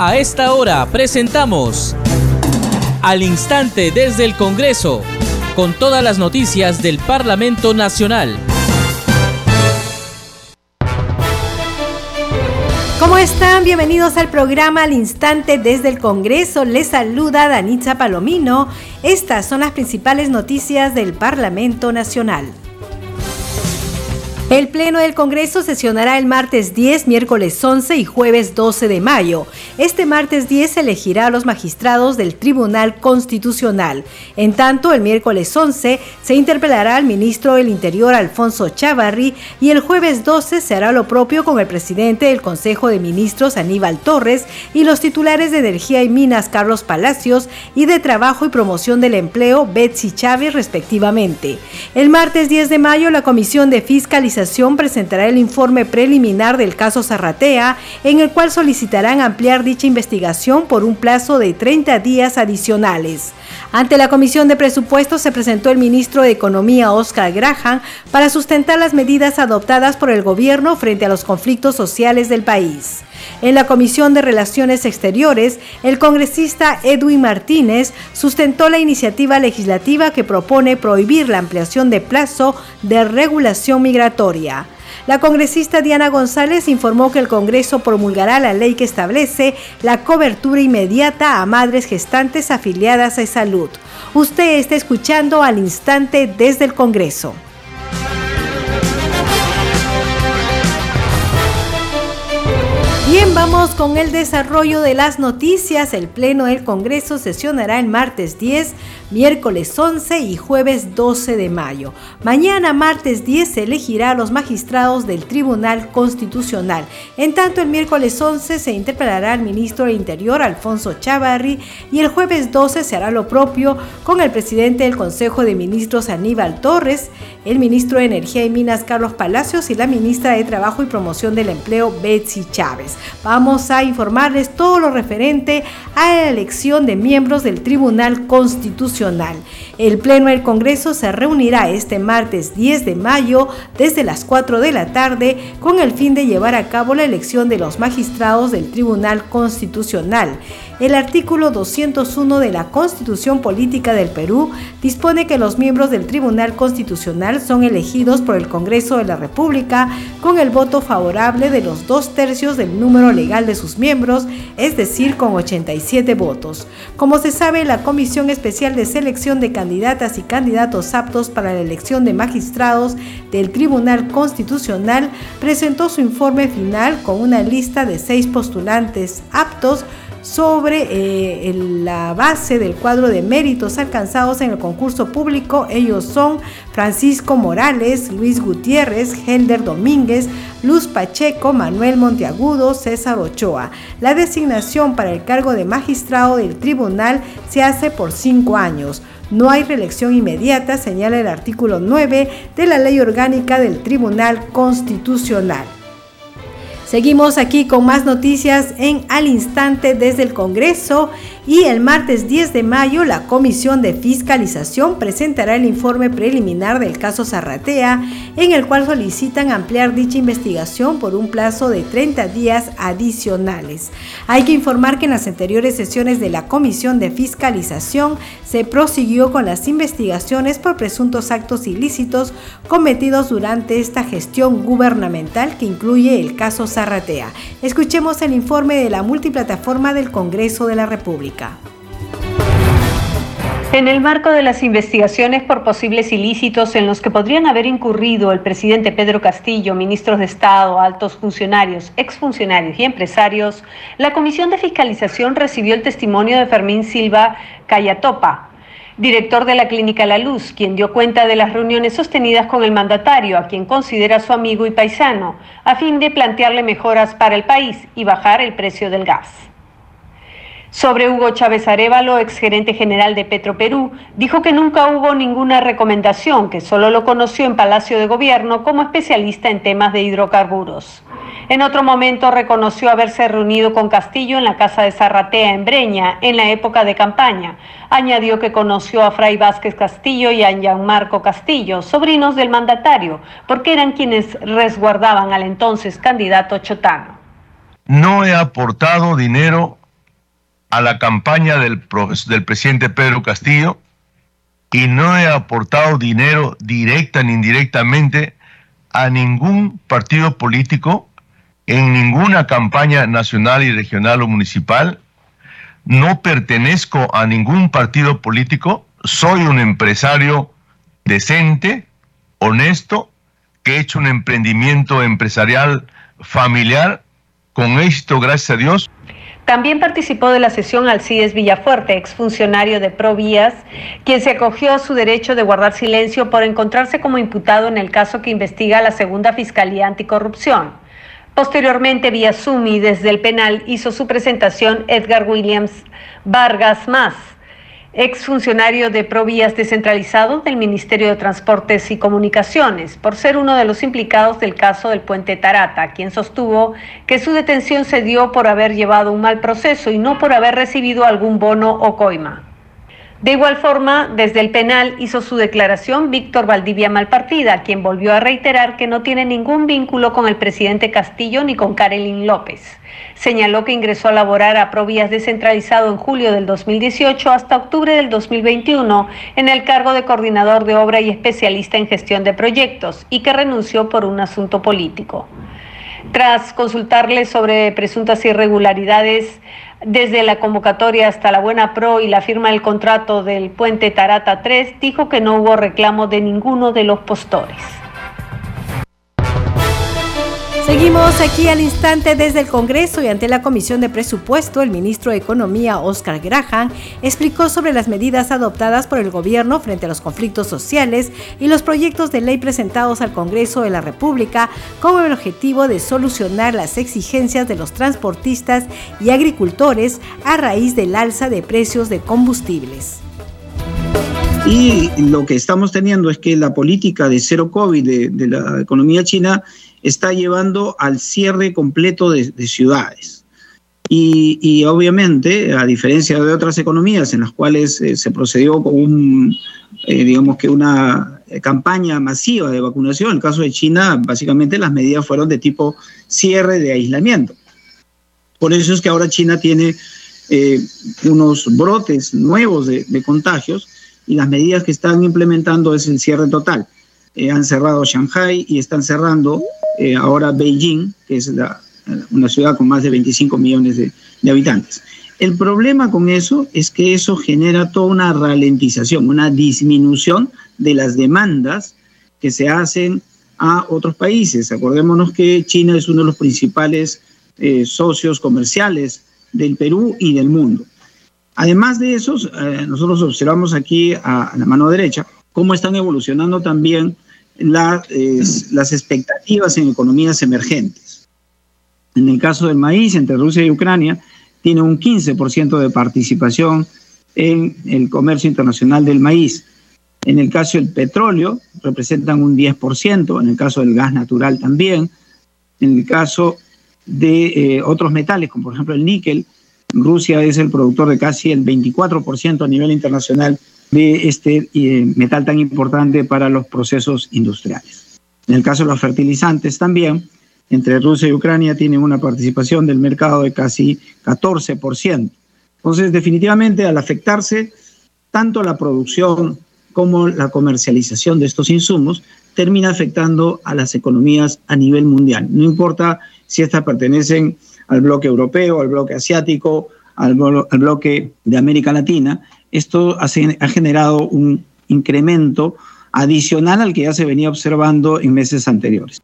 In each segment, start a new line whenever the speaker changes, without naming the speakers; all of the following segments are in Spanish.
A esta hora presentamos Al Instante desde el Congreso, con todas las noticias del Parlamento Nacional.
¿Cómo están? Bienvenidos al programa Al Instante desde el Congreso. Les saluda Danitza Palomino. Estas son las principales noticias del Parlamento Nacional. El Pleno del Congreso sesionará el martes 10, miércoles 11 y jueves 12 de mayo. Este martes 10 se elegirá a los magistrados del Tribunal Constitucional. En tanto, el miércoles 11 se interpelará al ministro del Interior Alfonso Chavarri y el jueves 12 se hará lo propio con el presidente del Consejo de Ministros Aníbal Torres y los titulares de Energía y Minas Carlos Palacios y de Trabajo y Promoción del Empleo Betsy Chávez respectivamente. El martes 10 de mayo la Comisión de Fiscalización presentará el informe preliminar del caso Zarratea, en el cual solicitarán ampliar dicha investigación por un plazo de 30 días adicionales. Ante la Comisión de Presupuestos se presentó el ministro de Economía, Oscar Graham, para sustentar las medidas adoptadas por el gobierno frente a los conflictos sociales del país. En la Comisión de Relaciones Exteriores, el congresista Edwin Martínez sustentó la iniciativa legislativa que propone prohibir la ampliación de plazo de regulación migratoria. La congresista Diana González informó que el Congreso promulgará la ley que establece la cobertura inmediata a madres gestantes afiliadas a salud. Usted está escuchando al instante desde el Congreso. Bien, vamos con el desarrollo de las noticias. El Pleno del Congreso sesionará el martes 10, miércoles 11 y jueves 12 de mayo. Mañana, martes 10, se elegirá a los magistrados del Tribunal Constitucional. En tanto, el miércoles 11 se interpelará al ministro del Interior, Alfonso Chavarri, y el jueves 12 se hará lo propio con el presidente del Consejo de Ministros, Aníbal Torres, el ministro de Energía y Minas, Carlos Palacios, y la ministra de Trabajo y Promoción del Empleo, Betsy Chávez. Vamos a informarles todo lo referente a la elección de miembros del Tribunal Constitucional. El Pleno del Congreso se reunirá este martes 10 de mayo desde las 4 de la tarde con el fin de llevar a cabo la elección de los magistrados del Tribunal Constitucional. El artículo 201 de la Constitución Política del Perú dispone que los miembros del Tribunal Constitucional son elegidos por el Congreso de la República con el voto favorable de los dos tercios del número legal de sus miembros, es decir, con 87 votos. Como se sabe, la Comisión Especial de Selección de Candidatas y Candidatos aptos para la elección de magistrados del Tribunal Constitucional presentó su informe final con una lista de seis postulantes aptos sobre eh, la base del cuadro de méritos alcanzados en el concurso público. Ellos son Francisco Morales, Luis Gutiérrez, Helder Domínguez, Luz Pacheco, Manuel Monteagudo, César Ochoa. La designación para el cargo de magistrado del tribunal se hace por cinco años. No hay reelección inmediata, señala el artículo 9 de la Ley Orgánica del Tribunal Constitucional. Seguimos aquí con más noticias en al instante desde el Congreso y el martes 10 de mayo la Comisión de Fiscalización presentará el informe preliminar del caso Zarratea en el cual solicitan ampliar dicha investigación por un plazo de 30 días adicionales. Hay que informar que en las anteriores sesiones de la Comisión de Fiscalización se prosiguió con las investigaciones por presuntos actos ilícitos cometidos durante esta gestión gubernamental que incluye el caso Zarratea Escuchemos el informe de la multiplataforma del Congreso de la República.
En el marco de las investigaciones por posibles ilícitos en los que podrían haber incurrido el presidente Pedro Castillo, ministros de Estado, altos funcionarios, exfuncionarios y empresarios, la Comisión de Fiscalización recibió el testimonio de Fermín Silva Cayatopa, director de la Clínica La Luz, quien dio cuenta de las reuniones sostenidas con el mandatario, a quien considera su amigo y paisano, a fin de plantearle mejoras para el país y bajar el precio del gas. Sobre Hugo Chávez Arevalo, exgerente general de Petroperú, dijo que nunca hubo ninguna recomendación, que solo lo conoció en Palacio de Gobierno como especialista en temas de hidrocarburos. En otro momento reconoció haberse reunido con Castillo en la casa de Zarratea en Breña en la época de campaña. Añadió que conoció a Fray Vázquez Castillo y a Gianmarco Castillo, sobrinos del mandatario, porque eran quienes resguardaban al entonces candidato Chotano.
No he aportado dinero a la campaña del, del presidente Pedro Castillo y no he aportado dinero directa ni indirectamente a ningún partido político en ninguna campaña nacional y regional o municipal. No pertenezco a ningún partido político. Soy un empresario decente, honesto, que he hecho un emprendimiento empresarial familiar con éxito, gracias a Dios.
También participó de la sesión Alcides Villafuerte, exfuncionario de Provías, quien se acogió a su derecho de guardar silencio por encontrarse como imputado en el caso que investiga la segunda Fiscalía Anticorrupción. Posteriormente, vía Sumi, desde el penal, hizo su presentación Edgar Williams Vargas Más, exfuncionario de Provías descentralizado del Ministerio de Transportes y Comunicaciones, por ser uno de los implicados del caso del puente Tarata, quien sostuvo que su detención se dio por haber llevado un mal proceso y no por haber recibido algún bono o coima. De igual forma, desde el penal hizo su declaración Víctor Valdivia Malpartida, quien volvió a reiterar que no tiene ningún vínculo con el presidente Castillo ni con Karelin López. Señaló que ingresó a laborar a Provías descentralizado en julio del 2018 hasta octubre del 2021 en el cargo de coordinador de obra y especialista en gestión de proyectos y que renunció por un asunto político. Tras consultarle sobre presuntas irregularidades, desde la convocatoria hasta la Buena Pro y la firma del contrato del puente Tarata 3, dijo que no hubo reclamo de ninguno de los postores.
Seguimos aquí al instante desde el Congreso y ante la Comisión de Presupuesto, el ministro de Economía, Oscar Graham, explicó sobre las medidas adoptadas por el gobierno frente a los conflictos sociales y los proyectos de ley presentados al Congreso de la República con el objetivo de solucionar las exigencias de los transportistas y agricultores a raíz del alza de precios de combustibles.
Y lo que estamos teniendo es que la política de cero COVID de, de la economía china está llevando al cierre completo de, ciudades. Y, obviamente, a diferencia de otras economías en las cuales eh, se procedió con un, eh, digamos que una campaña masiva de vacunación, en el caso de China, básicamente las medidas fueron de tipo cierre de aislamiento. Por eso es que ahora China tiene eh, unos brotes nuevos de, de contagios y las medidas que están implementando es el cierre total. han cerrado Shanghai y están cerrando eh, ahora Beijing, que es una ciudad con más de 25 millones de, habitantes. El problema con eso es que eso genera toda una ralentización, una disminución de las demandas que se hacen a otros países. Acordémonos que China es uno de los principales eh, socios comerciales del Perú y del mundo. Además de eso, eh, nosotros observamos aquí a, la mano derecha cómo están evolucionando también las expectativas en economías emergentes. En el caso del maíz, entre Rusia y Ucrania, tiene un 15% de participación en el comercio internacional del maíz. En el caso del petróleo, representan un 10%, en el caso del gas natural también. En el caso de eh, otros metales, como por ejemplo el níquel, Rusia es el productor de casi el 24% a nivel internacional de este eh, metal tan importante para los procesos industriales. En el caso de los fertilizantes también, entre Rusia y Ucrania tienen una participación del mercado de casi 14%. Entonces, definitivamente, al afectarse tanto la producción como la comercialización de estos insumos, termina afectando a las economías a nivel mundial. No importa si estas pertenecen al bloque europeo, al bloque asiático, al, bloque de América Latina, esto ha generado un incremento adicional al que ya se venía observando en meses anteriores.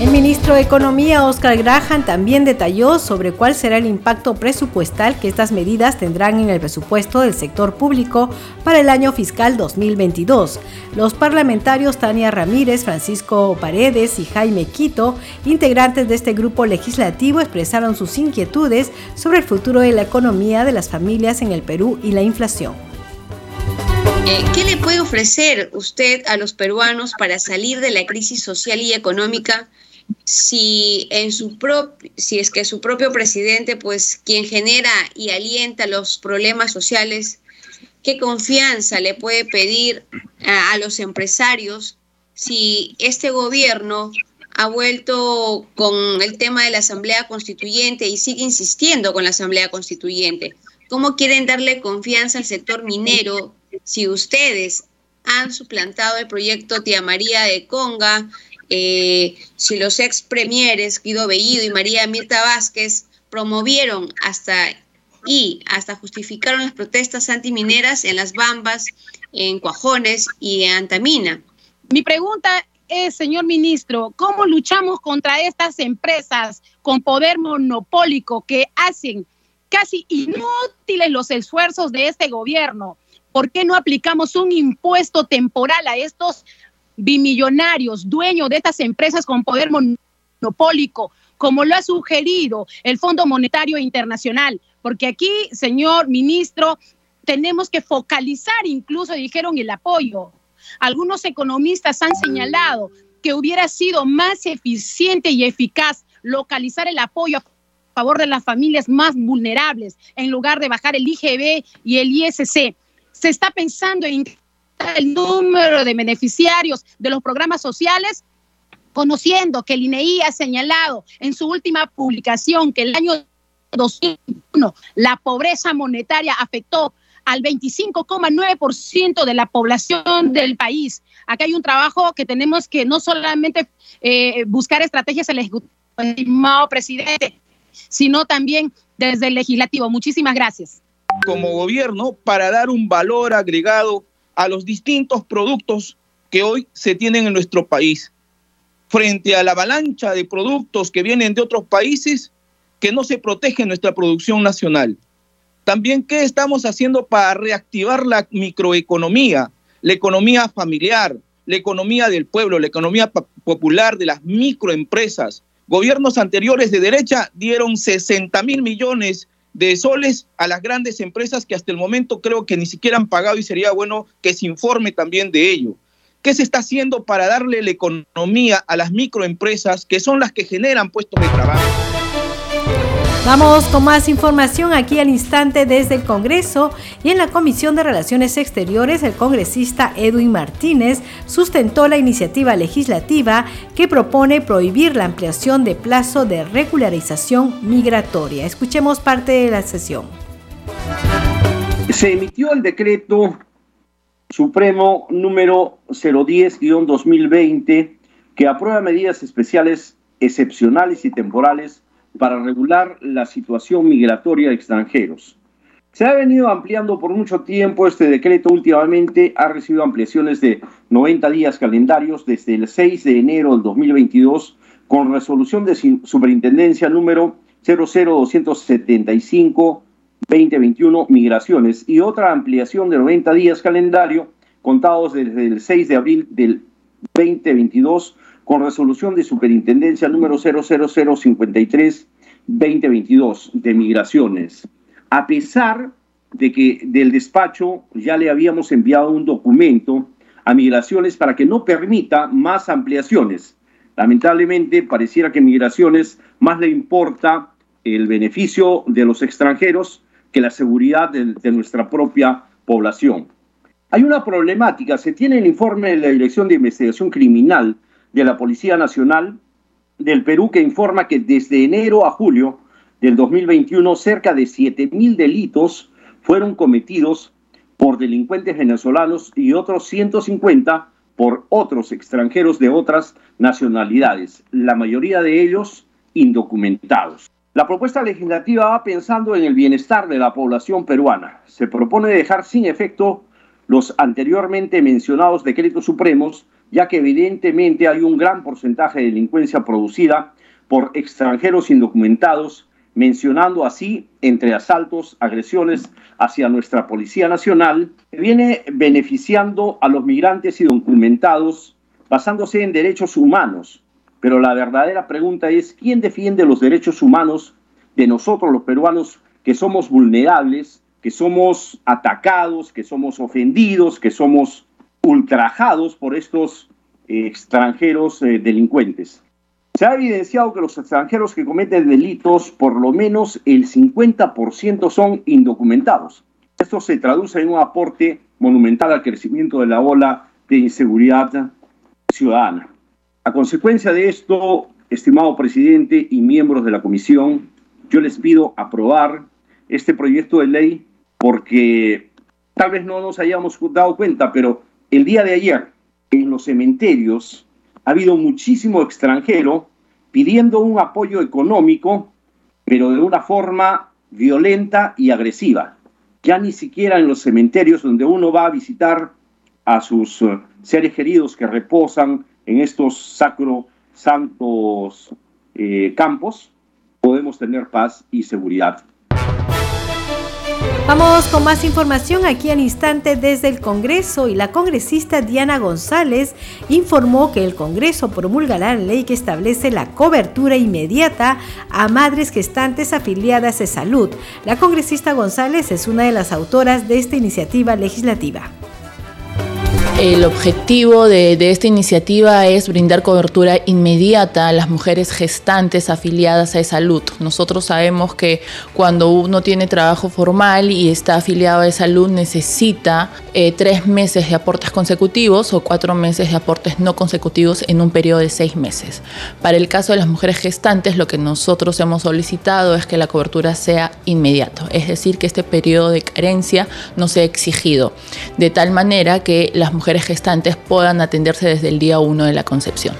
El ministro de Economía, Oscar Graham, también detalló sobre cuál será el impacto presupuestal que estas medidas tendrán en el presupuesto del sector público para el año fiscal 2022. Los parlamentarios Tania Ramírez, Francisco Paredes y Jaime Quito, integrantes de este grupo legislativo, expresaron sus inquietudes sobre el futuro de la economía de las familias en el Perú y la inflación.
Eh, ¿Qué le puede ofrecer usted a los peruanos para salir de la crisis social y económica si en su si es que su propio presidente, pues quien genera y alienta los problemas sociales, qué confianza le puede pedir a, los empresarios si este gobierno ha vuelto con el tema de la Asamblea Constituyente y sigue insistiendo con la Asamblea Constituyente. ¿Cómo quieren darle confianza al sector minero si ustedes han suplantado el proyecto Tía María de Conga, eh, si los ex premieres Guido Bellido y María Mirta Vázquez promovieron hasta y hasta justificaron las protestas antimineras en Las Bambas, en Cuajones y en Antamina.
Mi pregunta es, señor ministro, ¿cómo luchamos contra estas empresas con poder monopólico que hacen casi inútiles los esfuerzos de este gobierno? ¿Por qué no aplicamos un impuesto temporal a estos bimillonarios, dueños de estas empresas con poder monopólico, como lo ha sugerido el Fondo Monetario Internacional? Porque aquí, señor ministro, tenemos que focalizar, incluso dijeron, el apoyo. Algunos economistas han señalado que hubiera sido más eficiente y eficaz localizar el apoyo a favor de las familias más vulnerables en lugar de bajar el IGB y el ISC. Se está pensando en el número de beneficiarios de los programas sociales, conociendo que el INEI ha señalado en su última publicación que el año 2001 la pobreza monetaria afectó al 25,9% de la población del país. Acá hay un trabajo que tenemos que no solamente eh, buscar estrategias el Ejecutivo, presidente, sino también desde el legislativo. Muchísimas gracias.
Como gobierno, para dar un valor agregado a los distintos productos que hoy se tienen en nuestro país, frente a la avalancha de productos que vienen de otros países que no se protege nuestra producción nacional. También, ¿qué estamos haciendo para reactivar la microeconomía, la economía familiar, la economía del pueblo, la economía popular de las microempresas? Gobiernos anteriores de derecha dieron 60 mil millones de soles a las grandes empresas que hasta el momento creo que ni siquiera han pagado y sería bueno que se informe también de ello. ¿Qué se está haciendo para darle la economía a las microempresas que son las que generan puestos de trabajo?
Vamos con más información aquí al instante desde el Congreso y en la Comisión de Relaciones Exteriores el congresista Edwin Martínez sustentó la iniciativa legislativa que propone prohibir la ampliación de plazo de regularización migratoria. Escuchemos parte de la sesión.
Se emitió el decreto supremo número 010-2020 que aprueba medidas especiales excepcionales y temporales para regular la situación migratoria de extranjeros. Se ha venido ampliando por mucho tiempo este decreto. Últimamente ha recibido ampliaciones de 90 días calendarios desde el 6 de enero del 2022 con resolución de superintendencia número 00275-2021 Migraciones y otra ampliación de 90 días calendario contados desde el 6 de abril del 2022 con resolución de superintendencia número 00053-2022 de migraciones. A pesar de que del despacho ya le habíamos enviado un documento a migraciones para que no permita más ampliaciones. Lamentablemente, pareciera que migraciones más le importa el beneficio de los extranjeros que la seguridad de, de nuestra propia población. Hay una problemática, se tiene el informe de la Dirección de Investigación Criminal de la Policía Nacional del Perú que informa que desde enero a julio del 2021 cerca de 7.000 delitos fueron cometidos por delincuentes venezolanos y otros 150 por otros extranjeros de otras nacionalidades, la mayoría de ellos indocumentados. La propuesta legislativa va pensando en el bienestar de la población peruana. Se propone dejar sin efecto los anteriormente mencionados decretos supremos ya que evidentemente hay un gran porcentaje de delincuencia producida por extranjeros indocumentados, mencionando así entre asaltos, agresiones hacia nuestra Policía Nacional, que viene beneficiando a los migrantes indocumentados basándose en derechos humanos. Pero la verdadera pregunta es, ¿quién defiende los derechos humanos de nosotros los peruanos que somos vulnerables, que somos atacados, que somos ofendidos, que somos ultrajados por estos eh, extranjeros eh, delincuentes. Se ha evidenciado que los extranjeros que cometen delitos, por lo menos el 50% son indocumentados. Esto se traduce en un aporte monumental al crecimiento de la ola de inseguridad ciudadana. A consecuencia de esto, estimado presidente y miembros de la comisión, yo les pido aprobar este proyecto de ley porque tal vez no nos hayamos dado cuenta, pero el día de ayer en los cementerios ha habido muchísimo extranjero pidiendo un apoyo económico, pero de una forma violenta y agresiva. Ya ni siquiera en los cementerios donde uno va a visitar a sus eh, seres queridos que reposan en estos sacro santos eh, campos, podemos tener paz y seguridad.
Vamos con más información aquí al instante desde el Congreso y la congresista Diana González informó que el Congreso promulgará la ley que establece la cobertura inmediata a madres gestantes afiliadas de salud. La congresista González es una de las autoras de esta iniciativa legislativa.
El objetivo de, esta iniciativa es brindar cobertura inmediata a las mujeres gestantes afiliadas a salud. Nosotros sabemos que cuando uno tiene trabajo formal y está afiliado a salud necesita eh, tres meses de aportes consecutivos o cuatro meses de aportes no consecutivos en un periodo de seis meses. Para el caso de las mujeres gestantes, lo que nosotros hemos solicitado es que la cobertura sea inmediato, es decir, que este periodo de carencia no sea exigido, de tal manera que las mujeres gestantes puedan atenderse desde el día 1 de la concepción.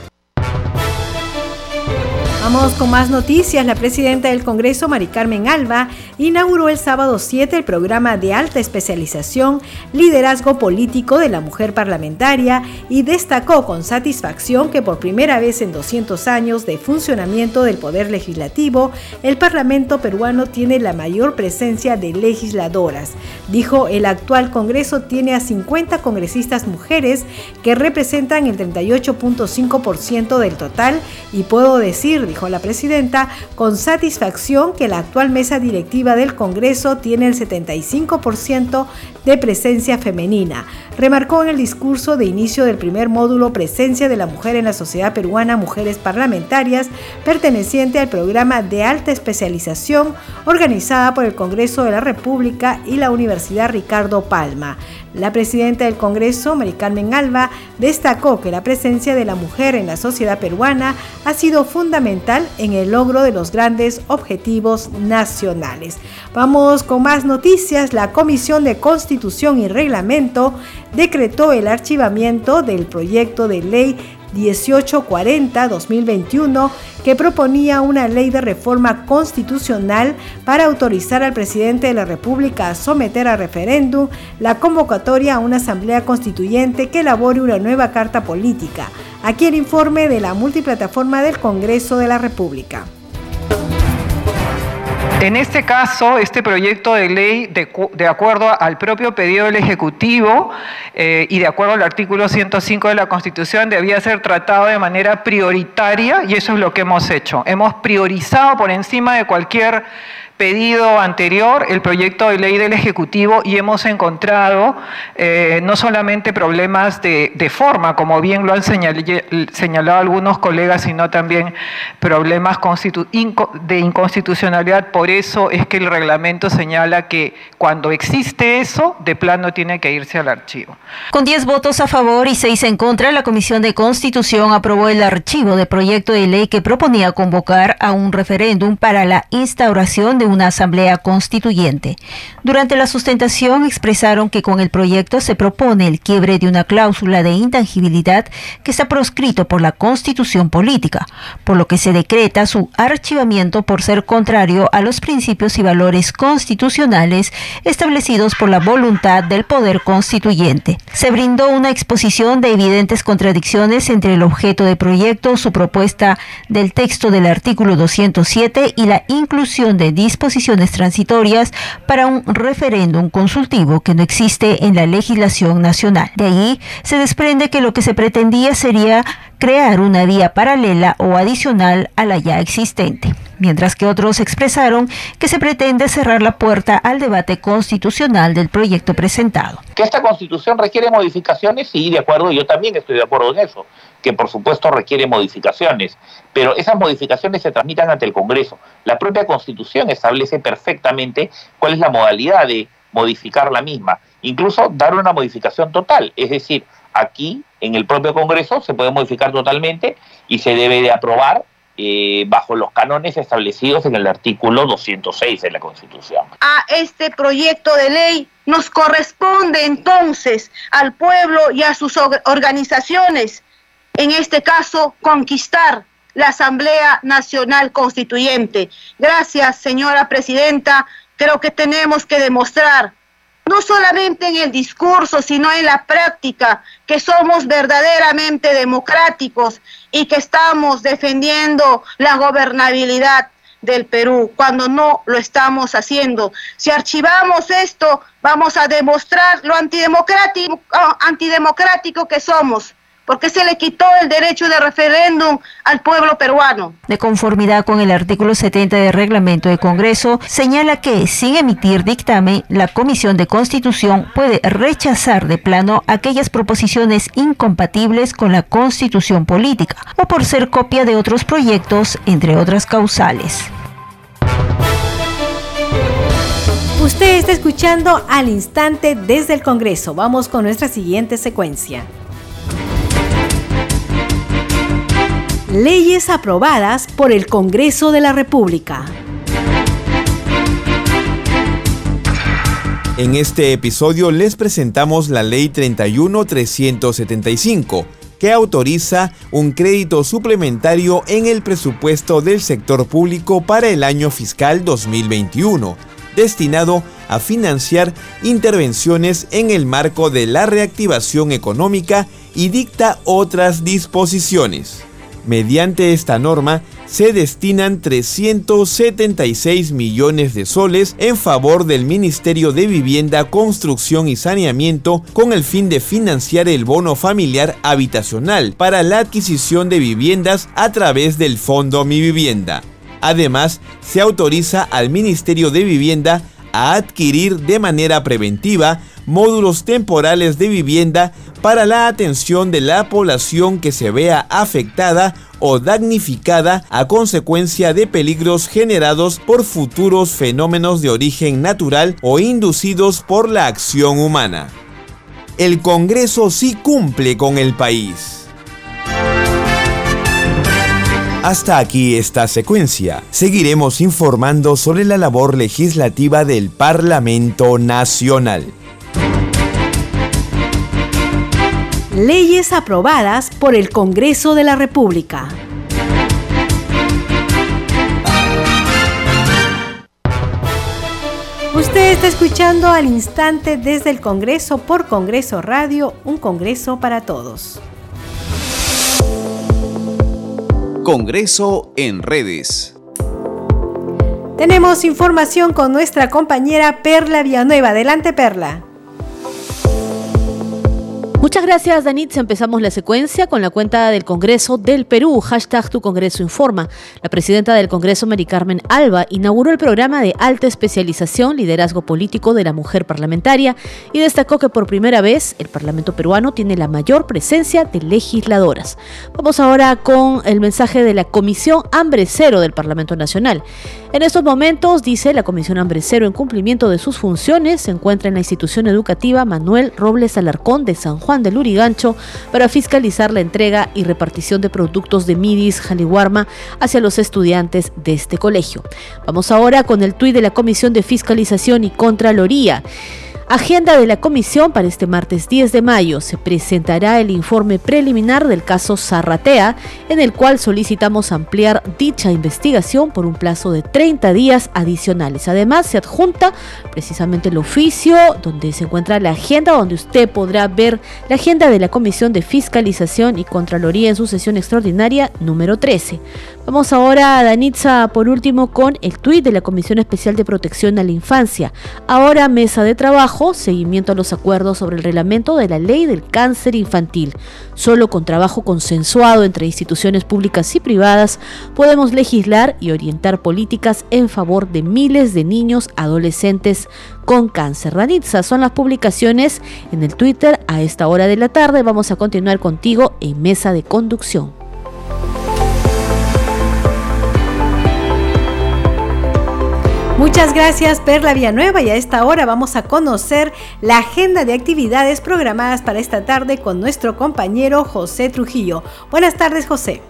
Vamos con más noticias. La presidenta del Congreso, Mari Carmen Alba, inauguró el sábado 7 el programa de alta especialización Liderazgo Político de la Mujer Parlamentaria y destacó con satisfacción que por primera vez en 200 años de funcionamiento del Poder Legislativo, el Parlamento peruano tiene la mayor presencia de legisladoras. Dijo, el actual Congreso tiene a 50 congresistas mujeres que representan el 38.5% del total y puedo decir, dijo, la presidenta, con satisfacción que la actual mesa directiva del Congreso tiene el 75% de presencia femenina. Remarcó en el discurso de inicio del primer módulo Presencia de la Mujer en la Sociedad Peruana Mujeres Parlamentarias, perteneciente al programa de alta especialización organizada por el Congreso de la República y la Universidad Ricardo Palma. La presidenta del Congreso, Mari Carmen Alba, destacó que la presencia de la mujer en la sociedad peruana ha sido fundamental en el logro de los grandes objetivos nacionales. Vamos con más noticias. La Comisión de Constitución y Reglamento decretó el archivamiento del proyecto de ley 1840-2021 que proponía una ley de reforma constitucional para autorizar al presidente de la República a someter a referéndum la convocatoria a una asamblea constituyente que elabore una nueva carta política. Aquí el informe de la multiplataforma del Congreso de la República.
En este caso, este proyecto de ley, de, acuerdo al propio pedido del Ejecutivo eh, y de acuerdo al artículo 105 de la Constitución, debía ser tratado de manera prioritaria y eso es lo que hemos hecho. Hemos priorizado por encima de cualquier pedido anterior el proyecto de ley del Ejecutivo y hemos encontrado eh, no solamente problemas de, forma, como bien lo han señalado algunos colegas, sino también problemas de inconstitucionalidad. Por eso es que el reglamento señala que cuando existe eso, de plano tiene que irse al archivo.
Con 10 votos a favor y 6 en contra, la Comisión de Constitución aprobó el archivo de proyecto de ley que proponía convocar a un referéndum para la instauración de una asamblea constituyente. Durante la sustentación expresaron que con el proyecto se propone el quiebre de una cláusula de intangibilidad que está proscrito por la constitución política, por lo que se decreta su archivamiento por ser contrario a los principios y valores constitucionales establecidos por la voluntad del poder constituyente. Se brindó una exposición de evidentes contradicciones entre el objeto de proyecto, su propuesta del texto del artículo 207 y la inclusión de disposiciones disposiciones transitorias para un referéndum consultivo que no existe en la legislación nacional. De ahí se desprende que lo que se pretendía sería crear una vía paralela o adicional a la ya existente, mientras que otros expresaron que se pretende cerrar la puerta al debate constitucional del proyecto presentado.
Que esta constitución requiere modificaciones, sí, de acuerdo, yo también estoy de acuerdo en eso que por supuesto requiere modificaciones, pero esas modificaciones se transmitan ante el Congreso. La propia Constitución establece perfectamente cuál es la modalidad de modificar la misma, incluso dar una modificación total, es decir, aquí en el propio Congreso, se puede modificar totalmente y se debe de aprobar eh, bajo los cánones establecidos en el artículo 206 de la Constitución.
A este proyecto de ley nos corresponde entonces al pueblo y a sus organizaciones, en este caso, conquistar la Asamblea Nacional Constituyente. Gracias, señora Presidenta. Creo que tenemos que demostrar no solamente en el discurso, sino en la práctica, que somos verdaderamente democráticos y que estamos defendiendo la gobernabilidad del Perú, cuando no lo estamos haciendo. Si archivamos esto, vamos a demostrar lo antidemocrático, antidemocrático que somos porque se le quitó el derecho de referéndum al pueblo peruano.
De conformidad con el artículo 70 del reglamento del Congreso, señala que sin emitir dictamen, la Comisión de Constitución puede rechazar de plano aquellas proposiciones incompatibles con la Constitución política o por ser copia de otros proyectos, entre otras causales.
Usted está escuchando al instante desde el Congreso. Vamos con nuestra siguiente secuencia. Leyes aprobadas por el Congreso de la República.
En este episodio les presentamos la Ley 31375, que autoriza un crédito suplementario en el presupuesto del sector público para el año fiscal 2021, destinado a financiar intervenciones en el marco de la reactivación económica y dicta otras disposiciones. Mediante esta norma, se destinan 376 millones de soles en favor del Ministerio de Vivienda, Construcción y Saneamiento con el fin de financiar el bono familiar habitacional para la adquisición de viviendas a través del Fondo Mi Vivienda. Además, se autoriza al Ministerio de Vivienda a adquirir de manera preventiva módulos temporales de vivienda para la atención de la población que se vea afectada o damnificada a consecuencia de peligros generados por futuros fenómenos de origen natural o inducidos por la acción humana. El Congreso sí cumple con el país. Hasta aquí esta secuencia. Seguiremos informando sobre la labor legislativa del Parlamento Nacional.
Leyes aprobadas por el Congreso de la República. Usted está escuchando al instante desde el Congreso por Congreso Radio, un Congreso para todos.
Congreso en redes.
Tenemos información con nuestra compañera Perla Villanueva. Adelante, Perla.
Muchas gracias, Danitz. Empezamos la secuencia con la cuenta del Congreso del Perú, hashtag Tu Congreso Informa. La presidenta del Congreso, Mari Carmen Alba, inauguró el programa de alta especialización, liderazgo político de la mujer parlamentaria y destacó que por primera vez el Parlamento peruano tiene la mayor presencia de legisladoras. Vamos ahora con el mensaje de la Comisión Hambre Cero del Parlamento Nacional. En estos momentos, dice la Comisión Hambre Cero, en cumplimiento de sus funciones, se encuentra en la institución educativa Manuel Robles Alarcón de San Juan del Urigancho para fiscalizar la entrega y repartición de productos de Midis Jaliwarma hacia los estudiantes de este colegio. Vamos ahora con el tuit de la Comisión de Fiscalización y Contraloría. Agenda de la comisión para este martes 10 de mayo. Se presentará el informe preliminar del caso Zarratea, en el cual solicitamos ampliar dicha investigación por un plazo de 30 días adicionales. Además, se adjunta precisamente el oficio donde se encuentra la agenda, donde usted podrá ver la agenda de la Comisión de Fiscalización y Contraloría en su sesión extraordinaria número 13. Vamos ahora a Danitza por último con el tuit de la Comisión Especial de Protección a la Infancia. Ahora mesa de trabajo, seguimiento a los acuerdos sobre el reglamento de la ley del cáncer infantil. Solo con trabajo consensuado entre instituciones públicas y privadas podemos legislar y orientar políticas en favor de miles de niños adolescentes con cáncer. Danitza, son las publicaciones en el Twitter a esta hora de la tarde. Vamos a continuar contigo en mesa de conducción.
Muchas gracias Perla Villanueva y a esta hora vamos a conocer la agenda de actividades programadas para esta tarde con nuestro compañero José Trujillo. Buenas tardes José.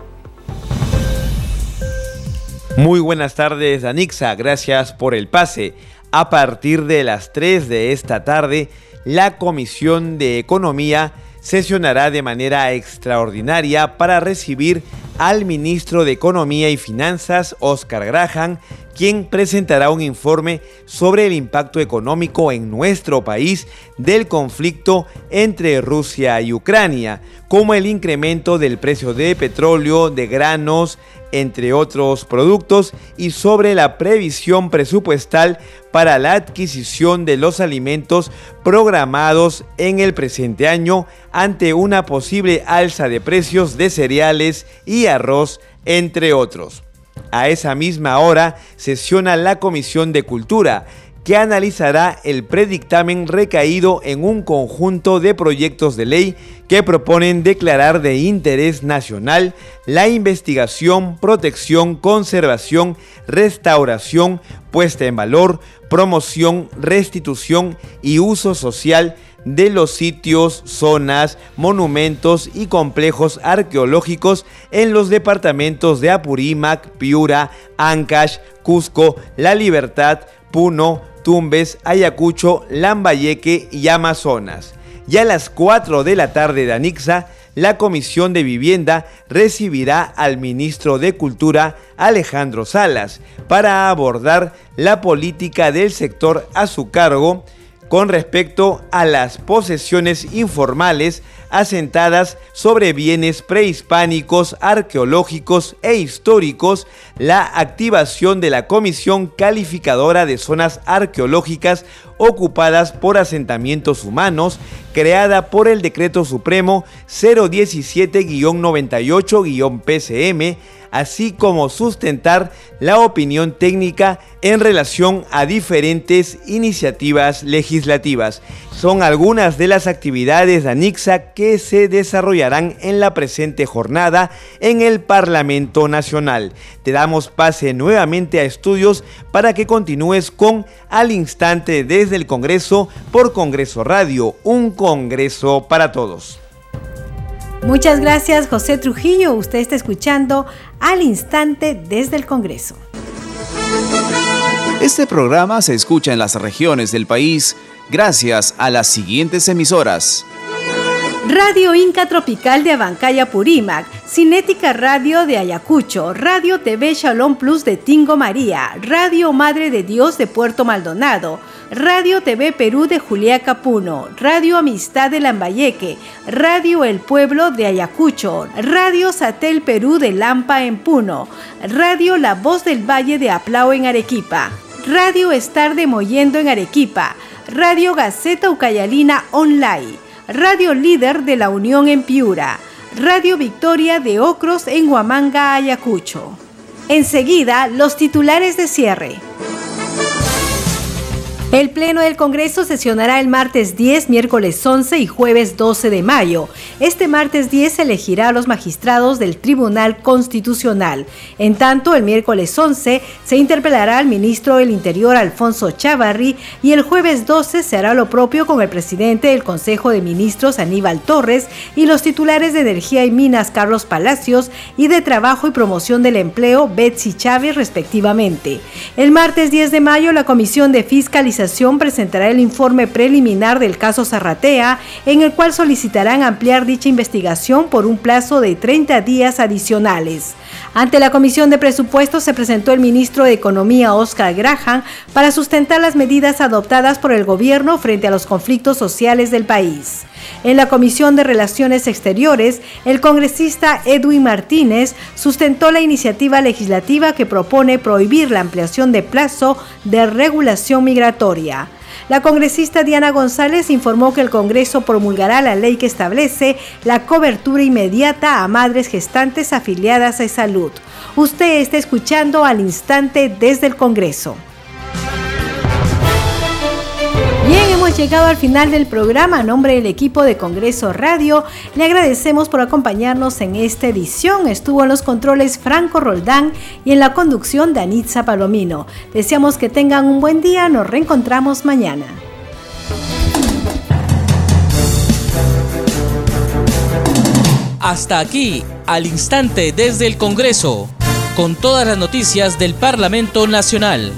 Muy buenas tardes Anixa, gracias por el pase. A partir de las 3 de esta tarde, la Comisión de Economía sesionará de manera extraordinaria para recibir al ministro de Economía y Finanzas, Oscar Graham, quien presentará un informe sobre el impacto económico en nuestro país del conflicto entre Rusia y Ucrania, como el incremento del precio de petróleo, de granos, entre otros productos, y sobre la previsión presupuestal para la adquisición de los alimentos programados en el presente año ante una posible alza de precios de cereales y arroz, entre otros. A esa misma hora sesiona la Comisión de Cultura, que analizará el predictamen recaído en un conjunto de proyectos de ley que proponen declarar de interés nacional la investigación, protección, conservación, restauración, puesta en valor, promoción, restitución y uso social de los sitios, zonas, monumentos y complejos arqueológicos en los departamentos de Apurímac, Piura, Ancash, Cusco, La Libertad, Puno, Tumbes, Ayacucho, Lambayeque y Amazonas. Y a las 4 de la tarde de Anixa, la Comisión de Vivienda recibirá al ministro de Cultura Alejandro Salas para abordar la política del sector a su cargo con respecto a las posesiones informales asentadas sobre bienes prehispánicos, arqueológicos e históricos, la activación de la Comisión Calificadora de Zonas Arqueológicas ocupadas por asentamientos humanos, creada por el Decreto Supremo 017-98-PCM, así como sustentar la opinión técnica en relación a diferentes iniciativas legislativas. Son algunas de las actividades de ANIXA que se desarrollarán en la presente jornada en el Parlamento Nacional. Te damos pase nuevamente a estudios para que continúes con Al Instante desde el Congreso por Congreso Radio, un Congreso para todos.
Muchas gracias José Trujillo. Usted está escuchando al instante desde el Congreso.
Este programa se escucha en las regiones del país gracias a las siguientes emisoras.
Radio Inca Tropical de Abancaya Purímac, Cinética Radio de Ayacucho, Radio TV Shalom Plus de Tingo María, Radio Madre de Dios de Puerto Maldonado, Radio TV Perú de Juliaca Puno, Radio Amistad de Lambayeque, Radio El Pueblo de Ayacucho, Radio Satel Perú de Lampa en Puno, Radio La Voz del Valle de Aplao en Arequipa, Radio Estar de Moyendo en Arequipa, Radio Gaceta Ucayalina Online, Radio Líder de la Unión en Piura, Radio Victoria de Ocros en Huamanga, Ayacucho. Enseguida, los titulares de cierre. El Pleno del Congreso sesionará el martes 10, miércoles 11 y jueves 12 de mayo. Este martes 10 se elegirá a los magistrados del Tribunal Constitucional. En tanto, el miércoles 11 se interpelará al ministro del Interior Alfonso Chavarri y el jueves 12 se hará lo propio con el presidente del Consejo de Ministros Aníbal Torres y los titulares de Energía y Minas Carlos Palacios y de Trabajo y Promoción del Empleo Betsy Chávez respectivamente. El martes 10 de mayo la Comisión de Fiscalización presentará el informe preliminar del caso Zarratea, en el cual solicitarán ampliar dicha investigación por un plazo de 30 días adicionales. Ante la Comisión de Presupuestos se presentó el ministro de Economía Oscar Graham para sustentar las medidas adoptadas por el gobierno frente a los conflictos sociales del país. En la Comisión de Relaciones Exteriores, el congresista Edwin Martínez sustentó la iniciativa legislativa que propone prohibir la ampliación de plazo de regulación migratoria. La congresista Diana González informó que el Congreso promulgará la ley que establece la cobertura inmediata a madres gestantes afiliadas a salud. Usted está escuchando al instante desde el Congreso. Llegado al final del programa. A nombre del equipo de Congreso Radio, le agradecemos por acompañarnos en esta edición. Estuvo en los controles Franco Roldán y en la conducción de Anitza Palomino. Deseamos que tengan un buen día. Nos reencontramos mañana.
Hasta aquí, al instante desde el Congreso, con todas las noticias del Parlamento Nacional.